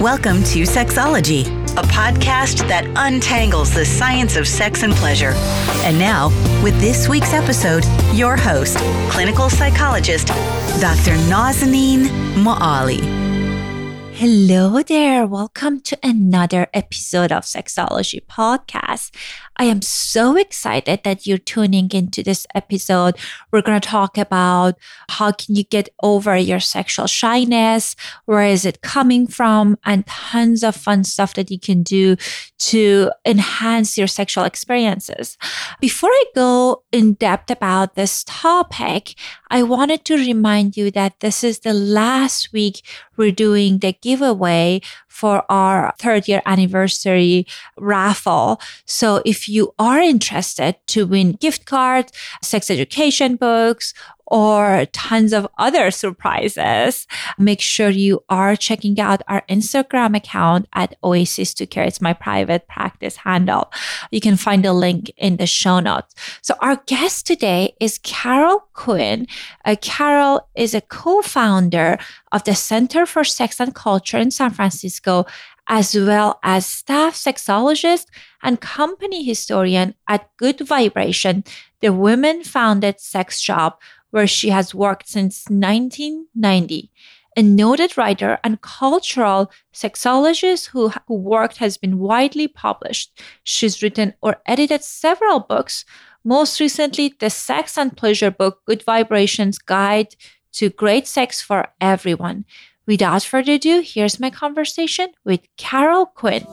Welcome to Sexology, a podcast that untangles the science of sex and pleasure. And now, with this week's episode, your host, clinical psychologist, Dr. Nazanin Moali. Hello there. Welcome to another episode of Sexology Podcast. I am so excited that you're tuning into this episode. We're going to talk about how can you get over your sexual shyness? Where is it coming from? And tons of fun stuff that you can do to enhance your sexual experiences. Before I go in depth about this topic, I wanted to remind you that this is the last week we're doing the giveaway for our third year anniversary raffle. So if you are interested to win gift cards, sex education books, or tons of other surprises, make sure you are checking out our Instagram account at Oasis to Care. It's my private practice handle. You can find the link in the show notes. So our guest today is Carol Queen. Uh, Carol is a co-founder of the Center for Sex and Culture in San Francisco as well as staff sexologist and company historian at Good Vibration, the women founded sex shop where she has worked since 1990. A noted writer and cultural sexologist who, who worked has been widely published. She's written or edited several books, most recently, the sex and pleasure book, Good Vibrations Guide to Great Sex for Everyone. Without further ado, here's my conversation with Carol Queen.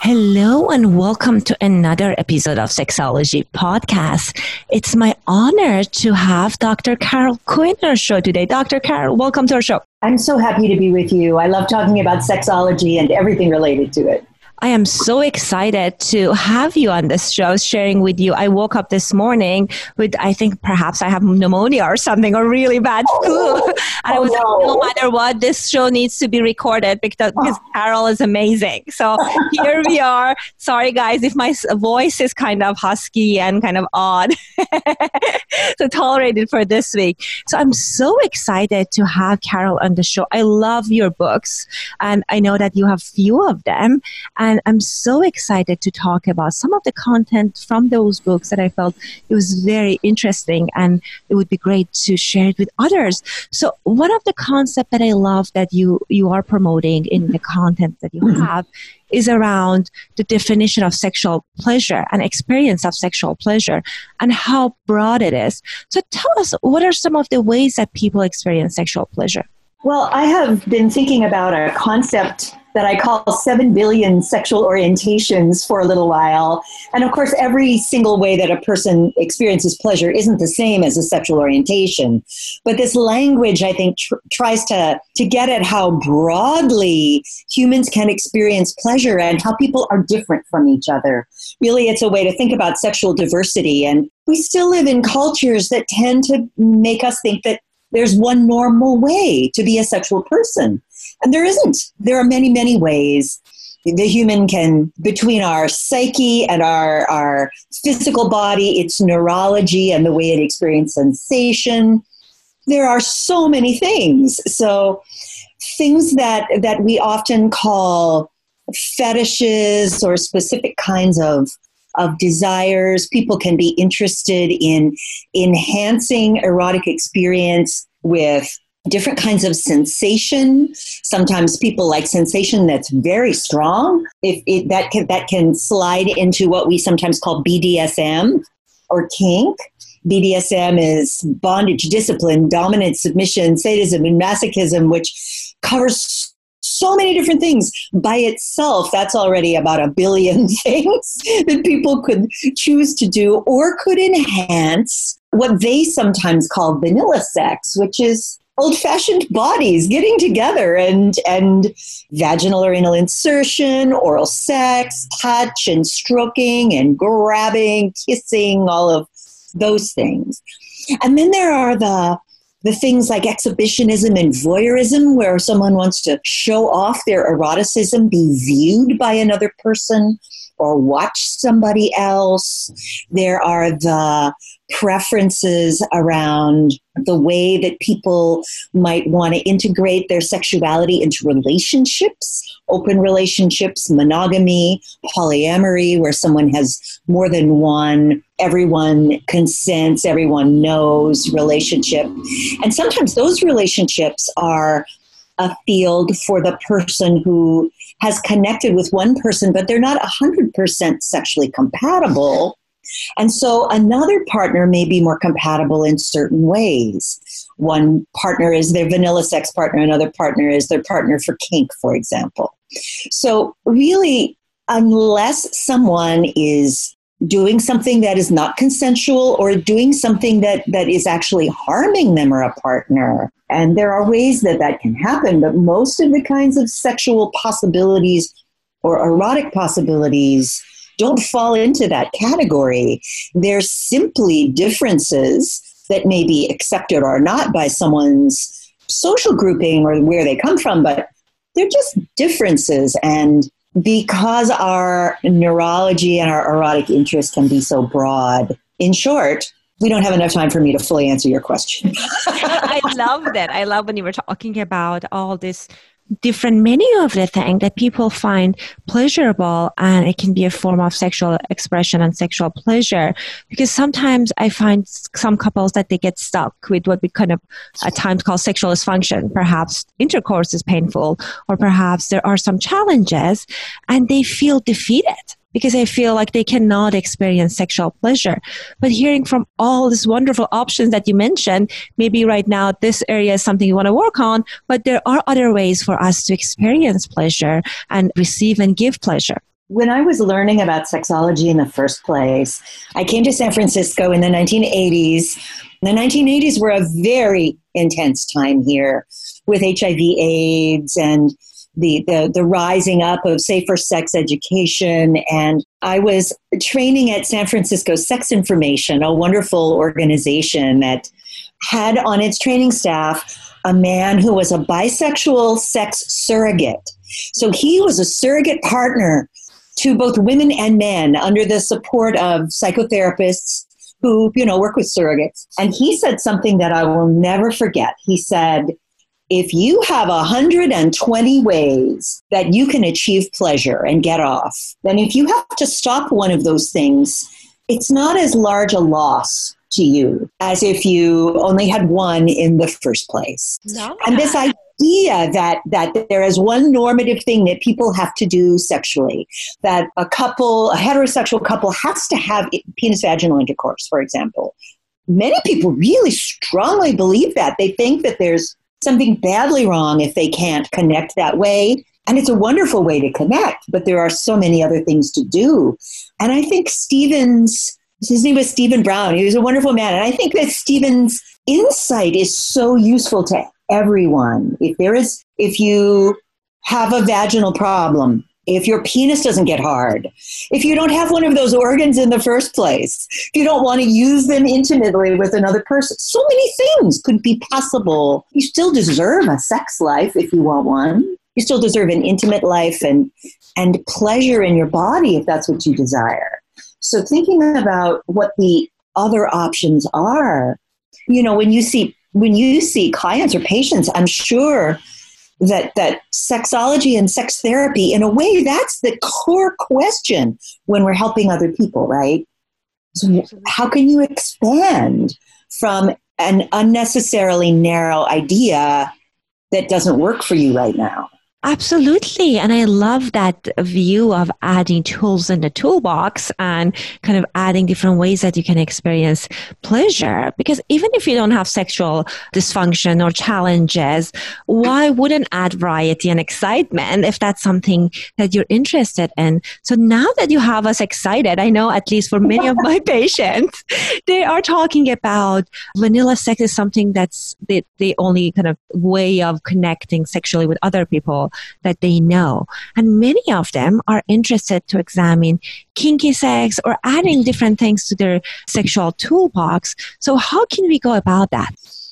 Hello and welcome to another episode of Sexology Podcast. It's my honor to have Dr. Carol Queen on our show today. Dr. Carol, welcome to our show. I'm so happy to be with you. I love talking about sexology and everything related to it. I am so excited to have you on this show, sharing with you. I woke up this morning with, I think perhaps I have pneumonia or something, or really bad oh, flu. Oh, and I was no. like, no matter what, this show needs to be recorded because, oh. because Carol is amazing. So here we are. Sorry, guys, if my voice is kind of husky and kind of odd. so tolerate it for this week. So I'm so excited to have Carol on the show. I love your books, and I know that you have few of them. And and I'm so excited to talk about some of the content from those books that I felt it was very interesting and it would be great to share it with others. So one of the concepts that I love that you, you are promoting in the content that you mm-hmm. have is around the definition of sexual pleasure and experience of sexual pleasure and how broad it is. So tell us, what are some of the ways that people experience sexual pleasure? Well, I have been thinking about a concept that I call 7 billion sexual orientations for a little while. And of course, every single way that a person experiences pleasure isn't the same as a sexual orientation. But this language, I think, tr- tries to, to get at how broadly humans can experience pleasure and how people are different from each other. Really, it's a way to think about sexual diversity. And we still live in cultures that tend to make us think that there's one normal way to be a sexual person. And there isn't. There are many, many ways the human can, between our psyche and our, our physical body, its neurology and the way it experiences sensation, there are so many things. So, things that, that we often call fetishes or specific kinds of of desires. People can be interested in enhancing erotic experience with different kinds of sensation. Sometimes people like sensation that's very strong. If it, that can that can slide into what we sometimes call BDSM or kink. BDSM is bondage, discipline, dominance, submission, sadism, and masochism, which covers so many different things by itself. That's already about a billion things that people could choose to do or could enhance what they sometimes call vanilla sex, which is old fashioned bodies getting together and and vaginal or anal insertion, oral sex, touch and stroking and grabbing, kissing, all of those things. And then there are the the things like exhibitionism and voyeurism, where someone wants to show off their eroticism, be viewed by another person, or watch somebody else. There are the preferences around the way that people might want to integrate their sexuality into relationships, open relationships, monogamy, polyamory, where someone has more than one, everyone consents, everyone knows relationship. And sometimes those relationships are a field for the person who has connected with one person, but they're not 100% sexually compatible. And so another partner may be more compatible in certain ways. One partner is their vanilla sex partner, another partner is their partner for kink, for example. So, really, unless someone is doing something that is not consensual or doing something that, that is actually harming them or a partner. And there are ways that that can happen, but most of the kinds of sexual possibilities or erotic possibilities don't fall into that category. They're simply differences that may be accepted or not by someone's social grouping or where they come from, but they're just differences. And because our neurology and our erotic interest can be so broad, in short, we don't have enough time for me to fully answer your question. I love that. I love when you were talking about all this different many of the things that people find pleasurable and it can be a form of sexual expression and sexual pleasure. Because sometimes i find some couples that they get stuck with what we kind of at times call sexual dysfunction. Perhaps intercourse is painful or perhaps there are some challenges and they feel defeated because they feel like they cannot experience sexual pleasure. But hearing from all these wonderful options that you mentioned, maybe right now this area is something you want to work on, but there are other ways for us to experience pleasure and receive and give pleasure. When I was learning about sexology in the first place, I came to San Francisco in the 1980s. The 1980s were a very intense time here with HIV AIDS and the, the, the rising up of safer sex education. And I was training at San Francisco Sex Information, a wonderful organization that had on its training staff a man who was a bisexual sex surrogate. So he was a surrogate partner to both women and men under the support of psychotherapists who, you know, work with surrogates. And he said something that I will never forget. He said, if you have 120 ways that you can achieve pleasure and get off, then if you have to stop one of those things, it's not as large a loss to you as if you only had one in the first place. No. And this idea that that there is one normative thing that people have to do sexually, that a couple, a heterosexual couple has to have penis vaginal intercourse, for example. Many people really strongly believe that. They think that there's something badly wrong if they can't connect that way. And it's a wonderful way to connect, but there are so many other things to do. And I think Stephen's, his name was Stephen Brown, he was a wonderful man. And I think that Stephen's insight is so useful to everyone. If there is, if you have a vaginal problem, if your penis doesn't get hard, if you don't have one of those organs in the first place, if you don't want to use them intimately with another person, so many things could be possible. You still deserve a sex life if you want one. You still deserve an intimate life and and pleasure in your body if that's what you desire. So thinking about what the other options are, you know, when you see when you see clients or patients, I'm sure that that sexology and sex therapy in a way that's the core question when we're helping other people right? So how can you expand from an unnecessarily narrow idea that doesn't work for you right now Absolutely. And I love that view of adding tools in the toolbox and kind of adding different ways that you can experience pleasure. Because even if you don't have sexual dysfunction or challenges, why wouldn't add variety and excitement if that's something that you're interested in? So now that you have us excited, I know at least for many of my patients, they are talking about vanilla sex is something that's the, the only kind of way of connecting sexually with other people that they know. And many of them are interested to examine kinky sex or adding different things to their sexual toolbox. So, how can we go about that?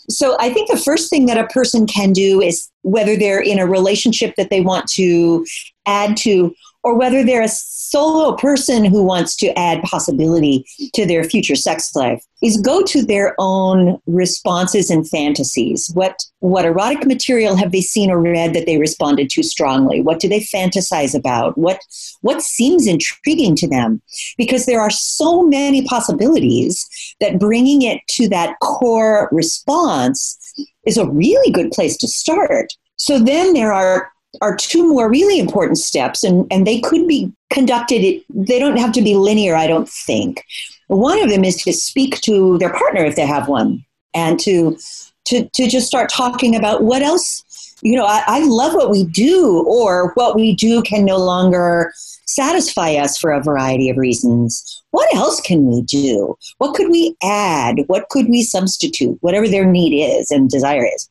So, I think the first thing that a person can do is whether they're in a relationship that they want to add to or whether they're a solo person who wants to add possibility to their future sex life is go to their own responses and fantasies. What what erotic material have they seen or read that they responded to strongly? What do they fantasize about? What what seems intriguing to them? Because there are so many possibilities that bringing it to that core response is a really good place to start. So then there are are two more really important steps, and, and they could be conducted, they don't have to be linear, I don't think. One of them is to speak to their partner if they have one, and to, to, to just start talking about what else, you know, I, I love what we do, or what we do can no longer satisfy us for a variety of reasons. What else can we do? What could we add? What could we substitute? Whatever their need is and desire is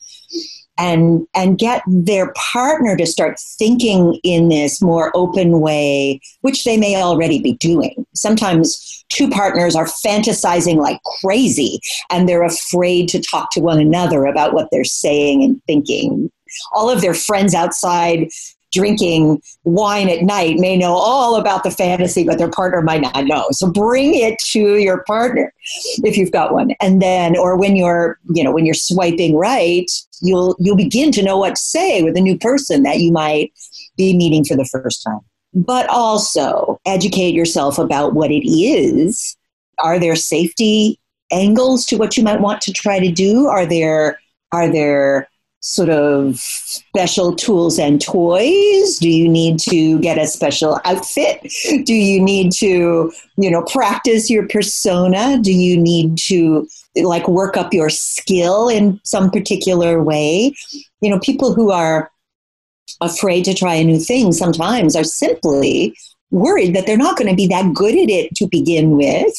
and and get their partner to start thinking in this more open way which they may already be doing. Sometimes two partners are fantasizing like crazy and they're afraid to talk to one another about what they're saying and thinking. All of their friends outside drinking wine at night may know all about the fantasy, but their partner might not know. So bring it to your partner if you've got one. And then, or when you're, you know, when you're swiping right, you'll you'll begin to know what to say with a new person that you might be meeting for the first time. But also educate yourself about what it is. Are there safety angles to what you might want to try to do? Are there are there sort of special tools and toys? Do you need to get a special outfit? Do you need to, you know, practice your persona? Do you need to like work up your skill in some particular way? You know, people who are afraid to try a new thing sometimes are simply worried that they're not going to be that good at it to begin with.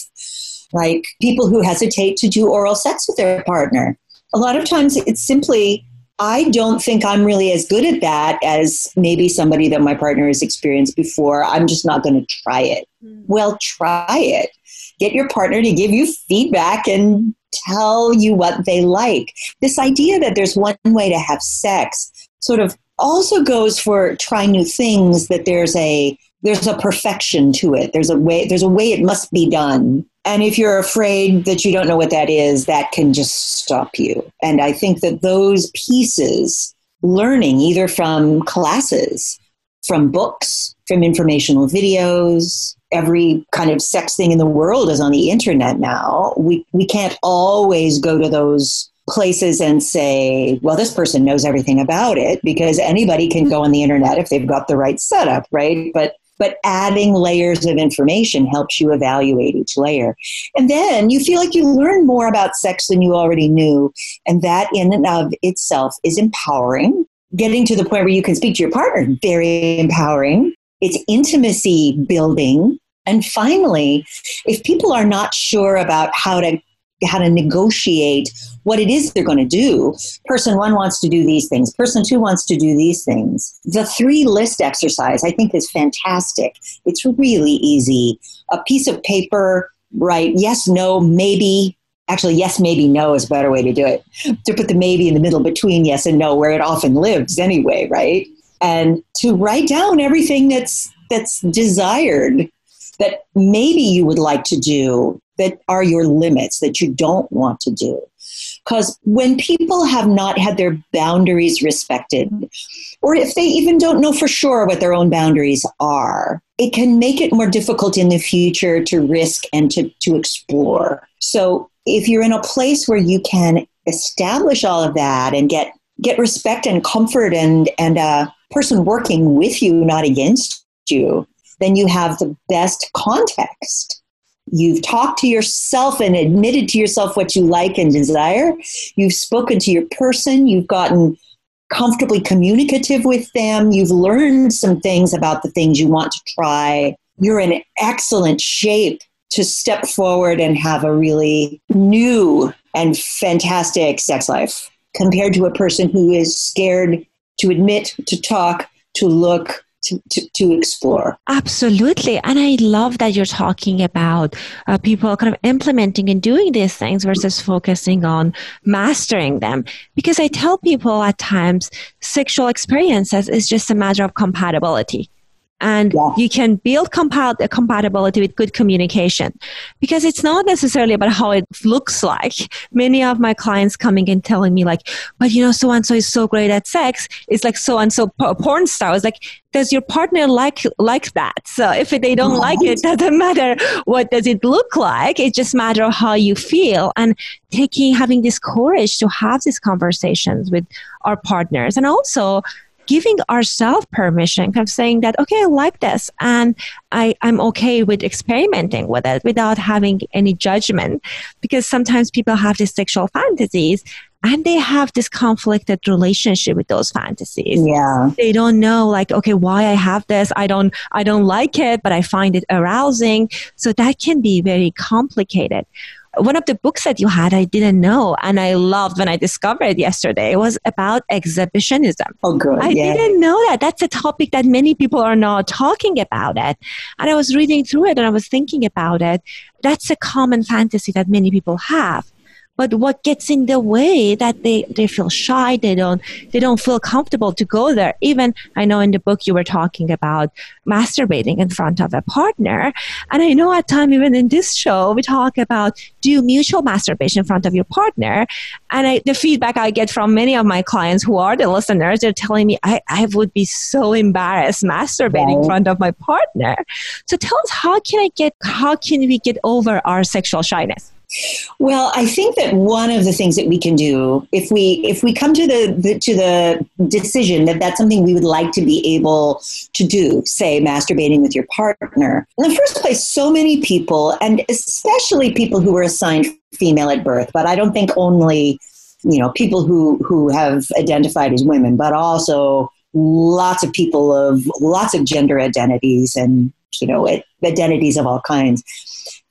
Like people who hesitate to do oral sex with their partner. A lot of times it's simply I don't think I'm really as good at that as maybe somebody that my partner has experienced before. I'm just not going to try it. Mm. Well, try it. Get your partner to give you feedback and tell you what they like. This idea that there's one way to have sex sort of also goes for trying new things that there's a there's a perfection to it. There's a way there's a way it must be done and if you're afraid that you don't know what that is, that can just stop you. And I think that those pieces, learning either from classes, from books, from informational videos, every kind of sex thing in the world is on the internet now. We, we can't always go to those places and say, well, this person knows everything about it because anybody can go on the internet if they've got the right setup, right? But but adding layers of information helps you evaluate each layer. And then you feel like you learn more about sex than you already knew. And that in and of itself is empowering. Getting to the point where you can speak to your partner, very empowering. It's intimacy building. And finally, if people are not sure about how to how to negotiate what it is they're going to do. Person one wants to do these things. Person two wants to do these things. The three list exercise, I think, is fantastic. It's really easy. A piece of paper, right? Yes, no, maybe. Actually, yes, maybe, no is a better way to do it. To put the maybe in the middle between yes and no, where it often lives anyway, right? And to write down everything that's that's desired that maybe you would like to do that are your limits that you don't want to do. Because when people have not had their boundaries respected, or if they even don't know for sure what their own boundaries are, it can make it more difficult in the future to risk and to, to explore. So if you're in a place where you can establish all of that and get get respect and comfort and and a person working with you, not against you, then you have the best context You've talked to yourself and admitted to yourself what you like and desire. You've spoken to your person. You've gotten comfortably communicative with them. You've learned some things about the things you want to try. You're in excellent shape to step forward and have a really new and fantastic sex life compared to a person who is scared to admit, to talk, to look, to, to, to explore. Absolutely. And I love that you're talking about uh, people kind of implementing and doing these things versus focusing on mastering them. Because I tell people at times sexual experiences is just a matter of compatibility and yeah. you can build compa- compatibility with good communication. Because it's not necessarily about how it looks like. Many of my clients coming and telling me like but you know so and so is so great at sex. It's like so and so porn star it's like does your partner like like that? So if they don't right. like it doesn't matter what does it look like. It just matter how you feel. And taking having this courage to have these conversations with our partners. And also giving ourselves permission, kind of saying that, okay, I like this and I, I'm okay with experimenting with it without having any judgment. Because sometimes people have these sexual fantasies and they have this conflicted relationship with those fantasies. Yeah. They don't know like, okay, why I have this. I don't I don't like it, but I find it arousing. So that can be very complicated one of the books that you had I didn't know and I loved when I discovered yesterday It was about exhibitionism. Oh, good. I yeah. didn't know that. That's a topic that many people are not talking about it. And I was reading through it and I was thinking about it. That's a common fantasy that many people have but what gets in the way that they, they feel shy they don't they don't feel comfortable to go there. Even i know in the book you were talking about masturbating in front of a partner. And i know at time even in this show we talk about do mutual masturbation in front of your partner? And I, the feedback i get from many of my clients who are the listeners they're telling me i, I would be so embarrassed masturbating in front of my partner. So tell us how can i get how can we get over our sexual shyness well, I think that one of the things that we can do, if we if we come to the, the, to the decision that that's something we would like to be able to do, say masturbating with your partner. In the first place, so many people, and especially people who were assigned female at birth, but I don't think only you know people who who have identified as women, but also lots of people of lots of gender identities and you know identities of all kinds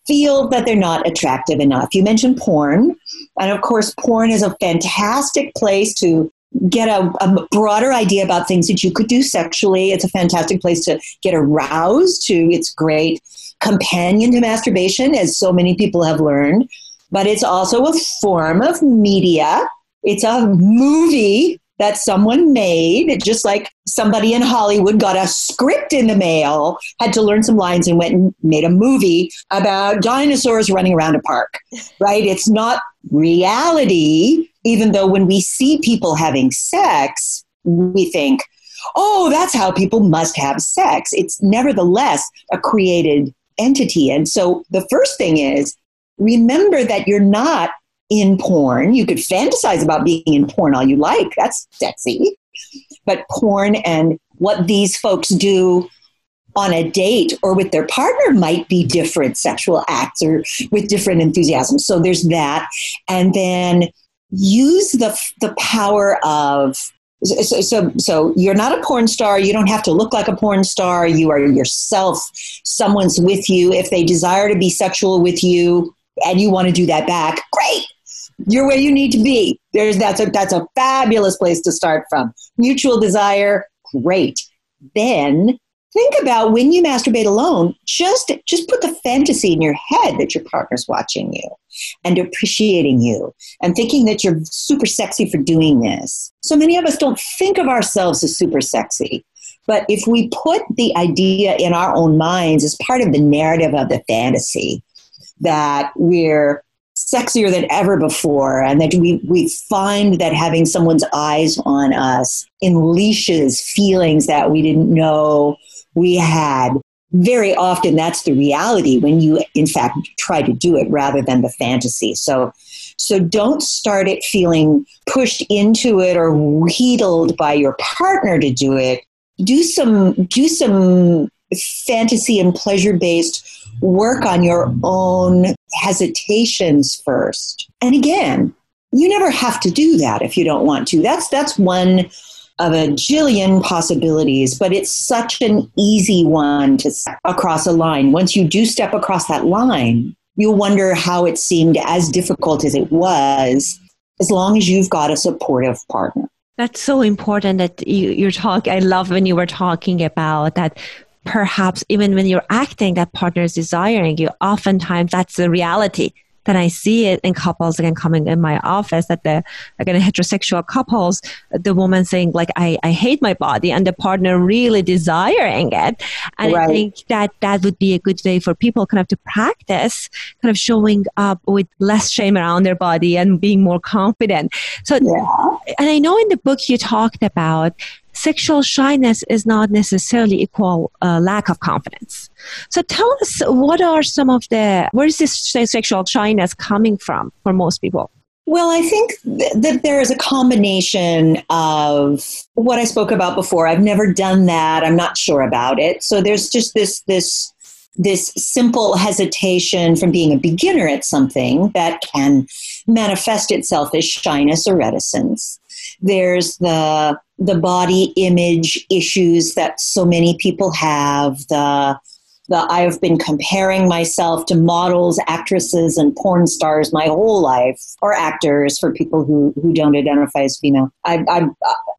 feel that they're not attractive enough. You mentioned porn, and of course, porn is a fantastic place to get a, a, broader idea about things that you could do sexually. It's a fantastic place to get aroused to. It's great companion to masturbation, as so many people have learned. But it's also a form of media. It's a movie that someone made, just like somebody in Hollywood got a script in the mail, had to learn some lines and went and made a movie about dinosaurs running around a park, right? It's not reality, even though when we see people having sex, we think, oh, that's how people must have sex. It's nevertheless a created entity. And so the first thing is remember that you're not in porn. You could fantasize about being in porn all you like. That's sexy. But porn and what these folks do on a date or with their partner might be different sexual acts or with different enthusiasms. So there's that. And then use the, the power of so, so, so you're not a porn star. You don't have to look like a porn star. You are yourself. Someone's with you. If they desire to be sexual with you and you want to do that back, great you're where you need to be. There's that's a that's a fabulous place to start from. Mutual desire, great. Then think about when you masturbate alone, just just put the fantasy in your head that your partner's watching you and appreciating you and thinking that you're super sexy for doing this. So many of us don't think of ourselves as super sexy. But if we put the idea in our own minds as part of the narrative of the fantasy, that we're sexier than ever before. And that we, we find that having someone's eyes on us unleashes feelings that we didn't know we had. Very often that's the reality when you in fact try to do it rather than the fantasy. So so don't start it feeling pushed into it or wheedled by your partner to do it. Do some do some fantasy and pleasure based work on your own hesitations first. And again, you never have to do that if you don't want to. That's that's one of a jillion possibilities, but it's such an easy one to step across a line. Once you do step across that line, you'll wonder how it seemed as difficult as it was, as long as you've got a supportive partner. That's so important that you, you're talking. I love when you were talking about that perhaps even when you're acting that partner is desiring you, oftentimes that's the reality. then I see it in couples again coming in my office that the again heterosexual couples, the woman saying like I, I hate my body and the partner really desiring it. And right. I think that that would be a good way for people kind of to practice kind of showing up with less shame around their body and being more confident. So yeah. and I know in the book you talked about sexual shyness is not necessarily equal uh, lack of confidence. So tell us what are some of the where is this sexual shyness coming from for most people? Well, I think th- that there is a combination of what I spoke about before. I've never done that. I'm not sure about it. So there's just this this this simple hesitation from being a beginner at something that can manifest itself as shyness or reticence. There's the the body image issues that so many people have, the the I've been comparing myself to models, actresses, and porn stars my whole life, or actors for people who, who don't identify as female. I, I,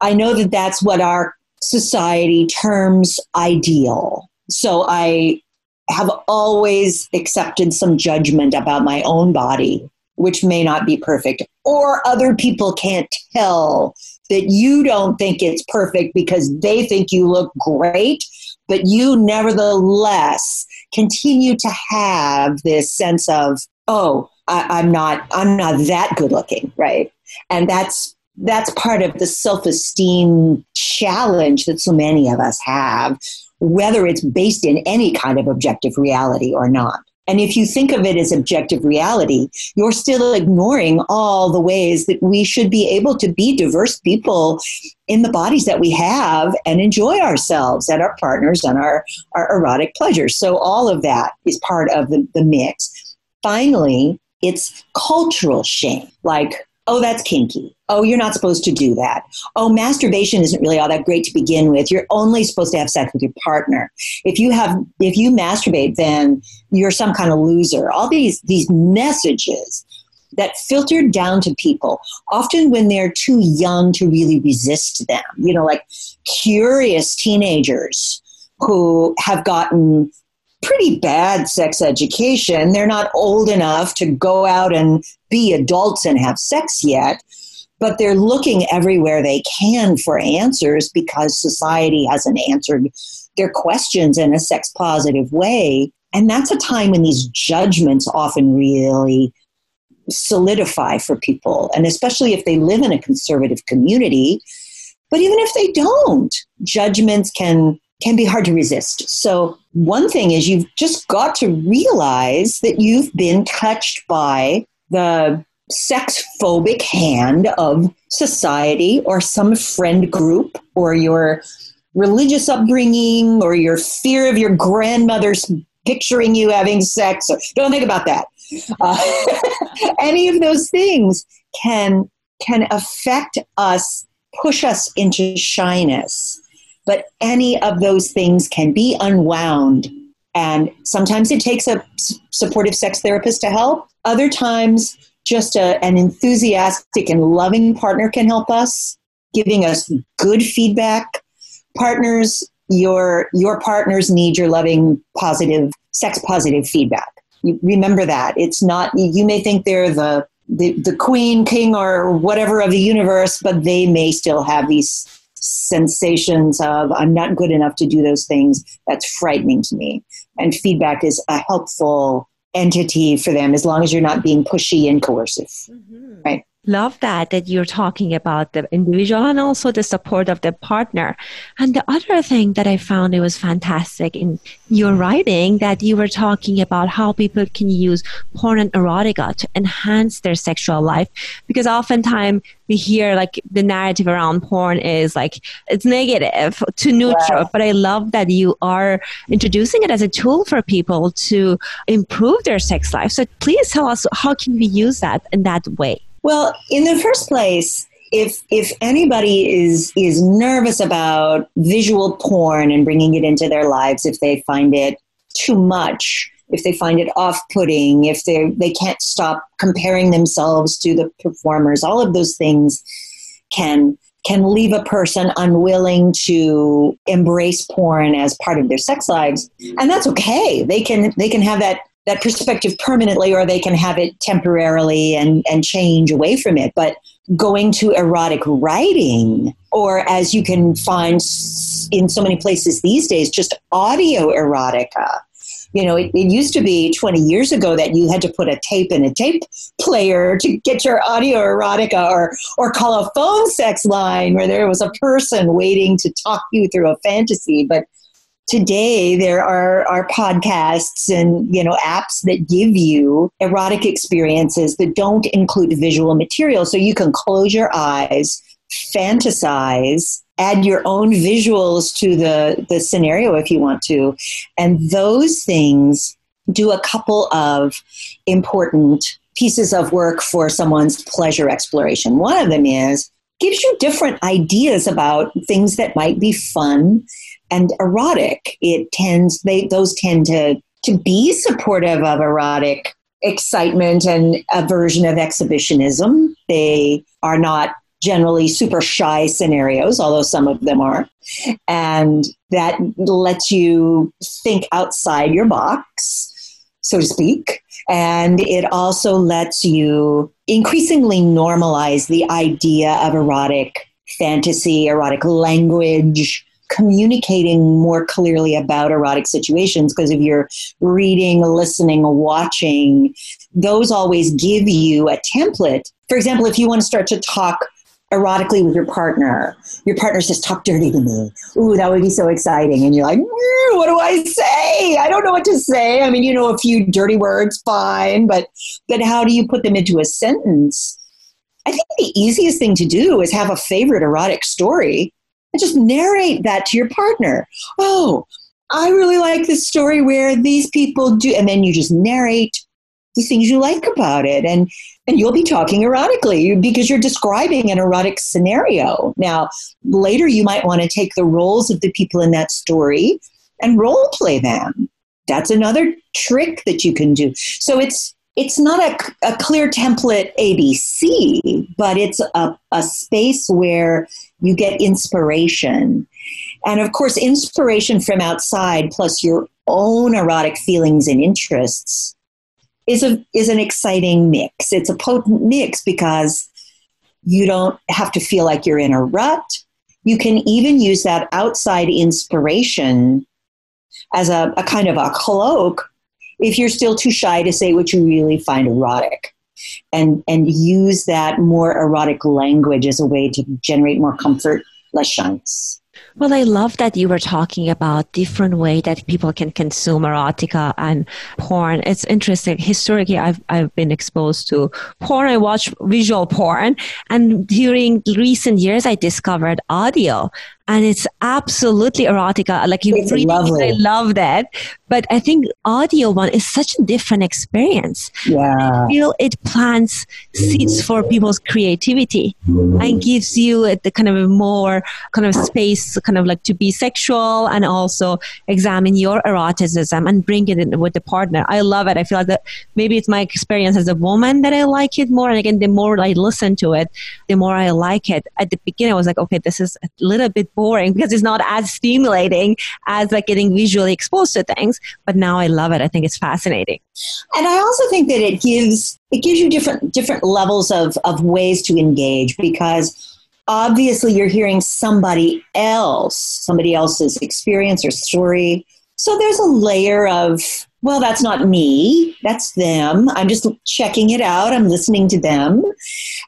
I know that that's what our society terms ideal. So I have always accepted some judgment about my own body, which may not be perfect, or other people can't tell that you don't think it's perfect because they think you look great, but you nevertheless continue to have this sense of, oh, I, am not, I'm not that good looking, right? And that's that's part of the self-esteem challenge that so many of us have whether it's based in any kind of objective reality or not. And if you think of it as objective reality, you're still ignoring all the ways that we should be able to be diverse people in the bodies that we have and enjoy ourselves and our partners and our, our erotic pleasures. So, all of that is part of the, the mix. Finally, it's cultural shame. Like, oh, that's kinky. Oh, you're not supposed to do that. Oh, masturbation isn't really all that great to begin with. You're only supposed to have sex with your partner. If you have, if you masturbate, then you're some kind of loser. All these, these messages that filter down to people, often when they're too young to really resist them, you know, like curious teenagers who have gotten pretty bad sex education. They're not old enough to go out and be adults and have sex yet, but they're looking everywhere they can for answers because society hasn't answered their questions in a sex positive way. And that's a time when these judgments often really solidify for people, and especially if they live in a conservative community. But even if they don't, judgments can can be hard to resist. So, one thing is you've just got to realize that you've been touched by the sex phobic hand of society or some friend group or your religious upbringing or your fear of your grandmother's picturing you having sex. Don't think about that. Uh, any of those things can can affect us, push us into shyness. But any of those things can be unwound. And sometimes it takes a supportive sex therapist to help. Other times, just a, an enthusiastic and loving partner can help us, giving us good feedback. Partners, your your partners need your loving, positive, sex positive feedback. You remember that it's not. You may think they're the the, the queen, king, or whatever of the universe, but they may still have these sensations of I'm not good enough to do those things. That's frightening to me. And feedback is a helpful entity for them as long as you're not being pushy and coercive. Mm-hmm. Right love that that you're talking about the individual and also the support of the partner. And the other thing that i found it was fantastic in your writing that you were talking about how people can use porn and erotica to enhance their sexual life. Because oftentimes we hear like the narrative around porn is like it's negative to neutral. Wow. but i love that you are introducing it as a tool for people to improve their sex life. So please tell us how can we use that in that way well, in the first place, if if anybody is is nervous about visual porn and bringing it into their lives, if they find it too much, if they find it off-putting, if they they can't stop comparing themselves to the performers, all of those things can can leave a person unwilling to embrace porn as part of their sex lives. And that's okay. They can they can have that that perspective permanently or they can have it temporarily and, and change away from it. But going to erotic writing, or as you can find in so many places these days, just audio erotica. You know, it, it, used to be 20 years ago that you had to put a tape in a tape player to get your audio erotica or, or call a phone sex line where there was a person waiting to talk you through a fantasy. But today there are, are podcasts and you know apps that give you erotic experiences that don't include visual material. So you can close your eyes fantasize add your own visuals to the the scenario if you want to. And those things do a couple of important pieces of work for someone's pleasure exploration. One of them is gives you different ideas about things that might be fun and erotic. It tends they those tend to to be supportive of erotic excitement and a version of exhibitionism. They are not generally super shy scenarios, although some of them are. And that lets you think outside your box, so to speak. And it also lets you increasingly normalize the idea of erotic fantasy, erotic language, communicating more clearly about erotic situations because if you're reading, listening, watching, those always give you a template. For example, if you want to start to talk erotically with your partner, your partner says, Talk dirty to me. Ooh, that would be so exciting. And you're like, What do I say? I don't know what to say. I mean, you know, a few dirty words, fine, but then how do you put them into a sentence? I think the easiest thing to do is have a favorite erotic story and just narrate that to your partner. Oh, I really like this story where these people do, and then you just narrate the things you like about it, and and you'll be talking erotically because you're describing an erotic scenario. Now, later you might want to take the roles of the people in that story and role play them. That's another trick that you can do. So it's it's not a, a clear template ABC, but it's a, a space where you get inspiration. And of course, inspiration from outside plus your own erotic feelings and interests is a is an exciting mix. It's a potent mix because you don't have to feel like you're in a rut. You can even use that outside inspiration as a, a kind of a cloak if you're still too shy to say what you really find erotic and and use that more erotic language as a way to generate more comfort less shyness well, I love that you were talking about different way that people can consume erotica and porn. It's interesting. Historically, I've, I've been exposed to porn. I watch visual porn. And during recent years, I discovered audio and it's absolutely erotica. Like you it's. I love that. But I think audio one is such a different experience. Yeah. I feel it plants seeds for people's creativity and gives you the kind of a more kind of space, kind of like to be sexual and also examine your eroticism and bring it in with the partner. I love it. I feel like that maybe it's my experience as a woman that I like it more. And again, the more I listen to it, the more I like it. At the beginning, I was like, okay, this is a little bit boring because it's not as stimulating as like getting visually exposed to things. But now I love it. I think it's fascinating. And I also think that it gives it gives you different different levels of, of ways to engage because obviously you're hearing somebody else, somebody else's experience or story. So there's a layer of well, that's not me, that's them. I'm just checking it out, I'm listening to them.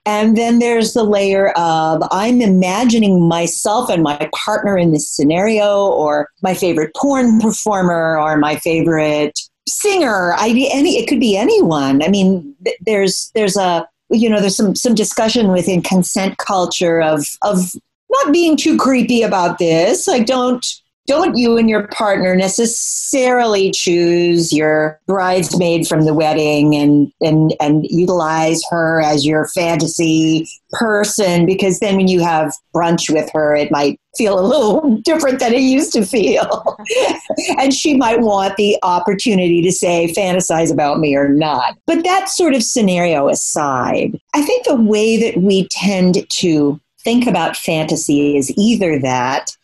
And then there's the layer of I'm imagining myself and my partner in this scenario, or my favorite porn performer, or my favorite singer. I, any, it could be anyone. I mean, there's, there's a, you know, there's some, some discussion within consent culture of, of not being too creepy about this. Like, don't, don't you and your partner necessarily choose your bridesmaid from the wedding and, and, and utilize her as your fantasy person because then when you have brunch with her, it might feel a little different than it used to feel. and she might want the opportunity to say, fantasize about me or not. But that sort of scenario aside, I think the way that we tend to think about fantasy is either that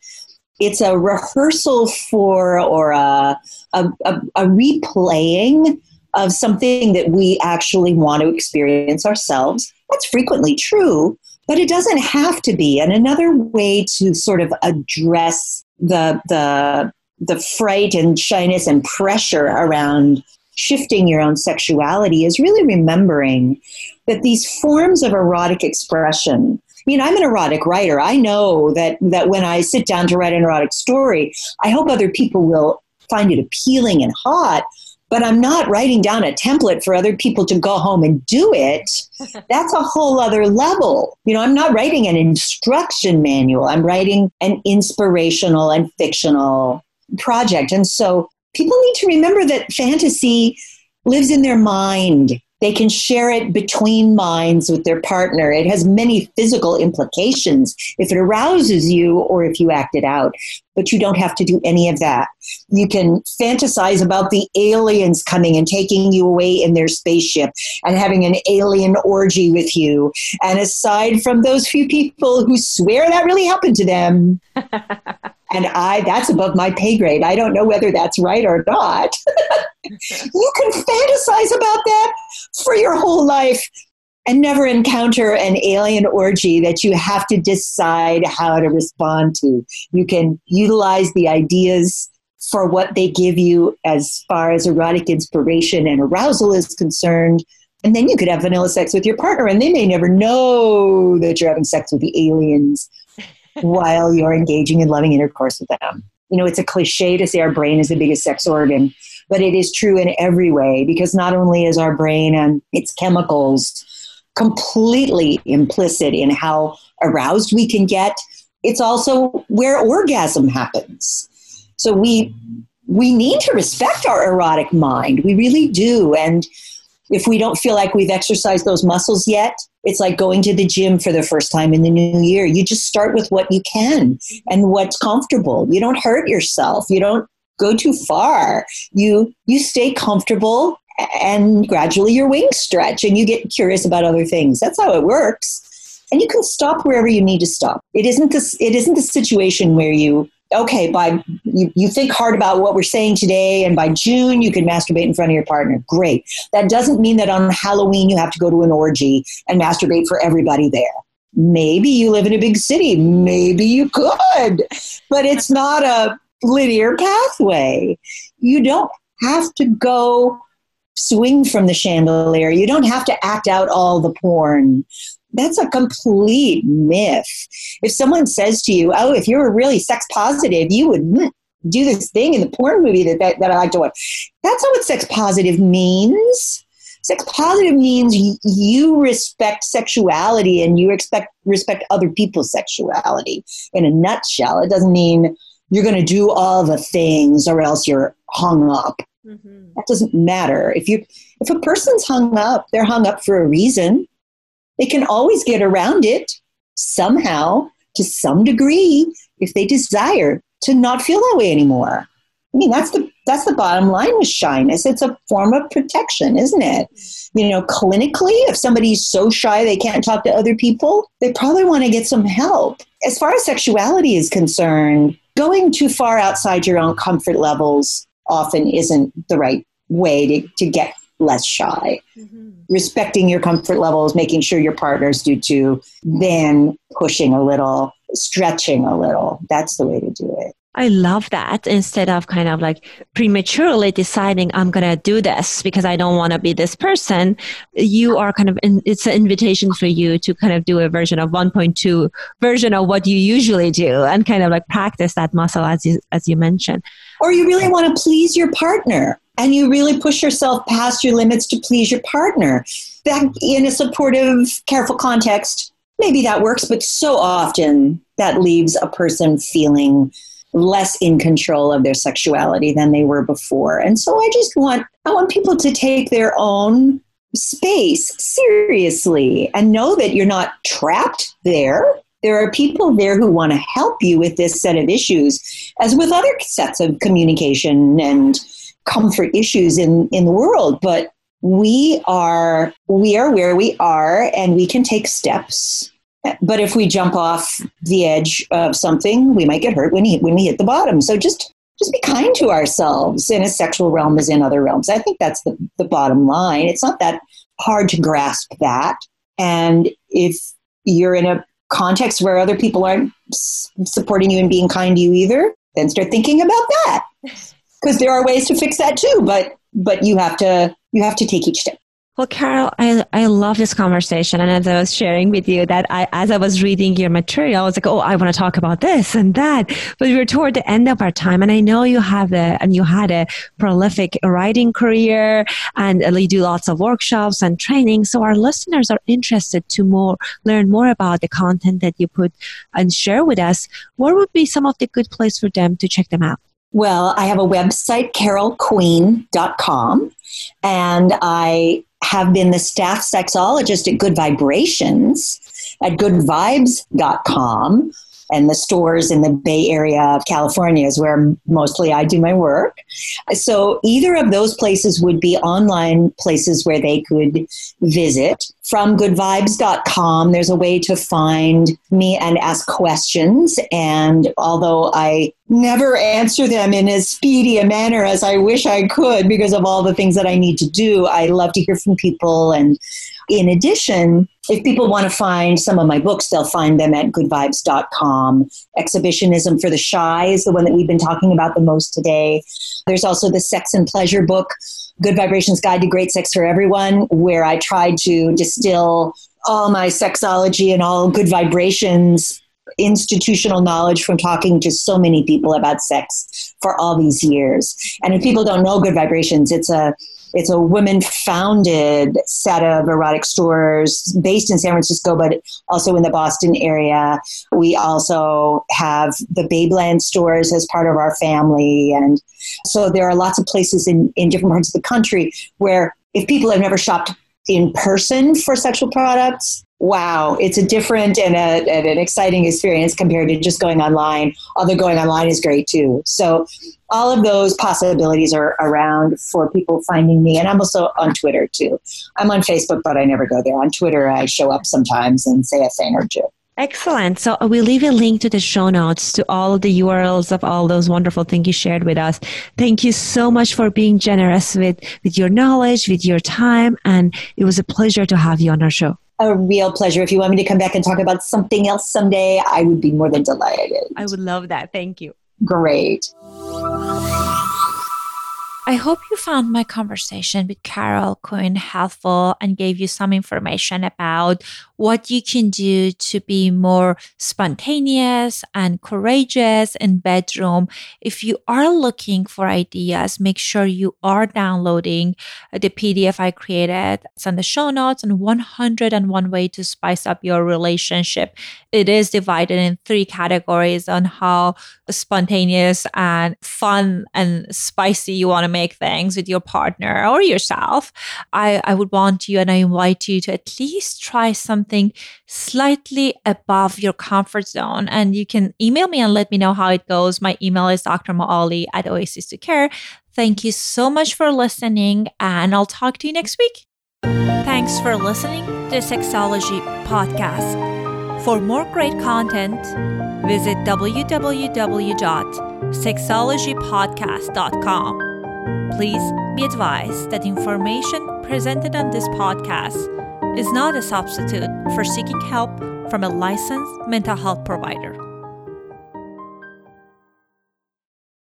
it's a rehearsal for or a, a, a, a replaying of something that we actually want to experience ourselves. That's frequently true, but it doesn't have to be. And another way to sort of address the the the fright and shyness and pressure around shifting your own sexuality is really remembering that these forms of erotic expression mean, I'm an erotic writer. I know that that when I sit down to write an erotic story, I hope other people will find it appealing and hot. But I'm not writing down a template for other people to go home and do it. That's a whole other level. You know, I'm not writing an instruction manual. I'm writing an inspirational and fictional project. And so people need to remember that fantasy lives in their mind. They can share it between minds with their partner. It has many physical implications if it arouses you or if you act it out. But you don't have to do any of that. You can fantasize about the aliens coming and taking you away in their spaceship and having an alien orgy with you. And aside from those few people who swear that really happened to them, and I that's above my pay grade. I don't know whether that's right or not. you can fantasize about that for your whole life and never encounter an alien orgy that you have to decide how to respond to. You can utilize the ideas for what they give you as far as erotic inspiration and arousal is concerned. And then you could have vanilla sex with your partner, and they may never know that you're having sex with the aliens while you're engaging in loving intercourse with them. You know, it's a cliche to say our brain is the biggest sex organ, but it is true in every way because not only is our brain and its chemicals completely implicit in how aroused we can get, it's also where orgasm happens. So we we need to respect our erotic mind. We really do. And if we don't feel like we've exercised those muscles yet, it's like going to the gym for the first time in the new year. You just start with what you can and what's comfortable. You don't hurt yourself. You don't go too far. You you stay comfortable and gradually your wings stretch and you get curious about other things. That's how it works. And you can stop wherever you need to stop. It isn't this it isn't the situation where you okay, by you, you think hard about what we're saying today, and by June you can masturbate in front of your partner. Great. That doesn't mean that on Halloween you have to go to an orgy and masturbate for everybody there. Maybe you live in a big city. Maybe you could, but it's not a linear pathway. You don't have to go swing from the chandelier. You don't have to act out all the porn that's a complete myth. If someone says to you, "Oh, if you were really sex positive, you would mm, do this thing in the porn movie that, that, that I like to watch," that's not what sex positive means. Sex positive means you respect sexuality and you expect respect other people's sexuality. In a nutshell, it doesn't mean you're going to do all the things or else you're hung up. Mm-hmm. That doesn't matter. If you if a person's hung up, they're hung up for a reason. They can always get around it somehow to some degree if they desire to not feel that way anymore. I mean, that's the that's the bottom line with shyness. It's a form of protection, isn't it? You know, clinically, if somebody's so shy they can't talk to other people, they probably want to get some help. As far as sexuality is concerned, going too far outside your own comfort levels often isn't the right way to, to get less shy. Mm-hmm. Respecting your comfort levels, making sure your partners do too, then pushing a little, stretching a little. That's the way to do it. I love that instead of kind of like prematurely deciding I'm going to do this because I don't want to be this person. You are kind of, in, it's an invitation for you to kind of do a version of 1.2 version of what you usually do and kind of like practice that muscle as you, as you mentioned. Or you really want to please your partner and you really push yourself past your limits to please your partner. That in a supportive, careful context, maybe that works, but so often that leaves a person feeling less in control of their sexuality than they were before. And so I just want I want people to take their own space seriously and know that you're not trapped there. There are people there who want to help you with this set of issues, as with other sets of communication and comfort issues in, in the world, but we are we are where we are and we can take steps. But if we jump off the edge of something, we might get hurt when, he, when we hit the bottom. So just just be kind to ourselves in a sexual realm as in other realms. I think that's the, the bottom line. It's not that hard to grasp that. And if you're in a context where other people aren't supporting you and being kind to you either, then start thinking about that. Because there are ways to fix that too, but but you have to you have to take each step. Well, Carol, I, I love this conversation. And as I was sharing with you that I, as I was reading your material, I was like, oh, I want to talk about this and that. But we were toward the end of our time. And I know you have a, and you had a prolific writing career and uh, you do lots of workshops and training. So our listeners are interested to more, learn more about the content that you put and share with us. What would be some of the good place for them to check them out? Well, I have a website, carolqueen.com, and I have been the staff sexologist at Good Vibrations at goodvibes.com and the stores in the Bay Area of California is where mostly I do my work. So either of those places would be online places where they could visit. From goodvibes.com, there's a way to find me and ask questions. And although I never answer them in as speedy a manner as I wish I could because of all the things that I need to do, I love to hear from people and in addition, if people want to find some of my books, they'll find them at goodvibes.com. Exhibitionism for the Shy is the one that we've been talking about the most today. There's also the Sex and Pleasure book, Good Vibrations Guide to Great Sex for Everyone, where I tried to distill all my sexology and all good vibrations institutional knowledge from talking to so many people about sex for all these years. And if people don't know Good Vibrations, it's a it's a women founded set of erotic stores based in San Francisco, but also in the Boston area. We also have the Babeland stores as part of our family. And so there are lots of places in, in different parts of the country where if people have never shopped in person for sexual products, wow, it's a different and, a, and, an exciting experience compared to just going online. Although going online is great too. So all of those possibilities are around for people finding me. And I'm also on Twitter too. I'm on Facebook, but I never go there. On Twitter, I show up sometimes and say a thing or two. Excellent. So uh, we'll leave a link to the show notes to all the URLs of all those wonderful things you shared with us. Thank you so much for being generous with, with your knowledge, with your time. And it was a pleasure to have you on our show a real pleasure. If you want me to come back and talk about something else someday, I would be more than delighted. I would love that. Thank you. Great. I hope you found my conversation with Carol Queen helpful and gave you some information about what you can do to be more spontaneous and courageous in bedroom. If you are looking for ideas, make sure you are downloading the PDF I created. It's on the show notes and 101 way to spice up your relationship. It is divided in three categories on how spontaneous and fun and spicy you want to make things with your partner or yourself. I, I would want you and I invite you to at least try some something slightly above your comfort zone. And you can email me and let me know how it goes. My email is drmoali at Oasis to Care. Thank you so much for listening, and I'll talk to you next week. Thanks for listening to Sexology Podcast. For more great content, visit www.sexologypodcast.com. Please be advised that information presented on this podcast is not a substitute for seeking help from a licensed mental health provider.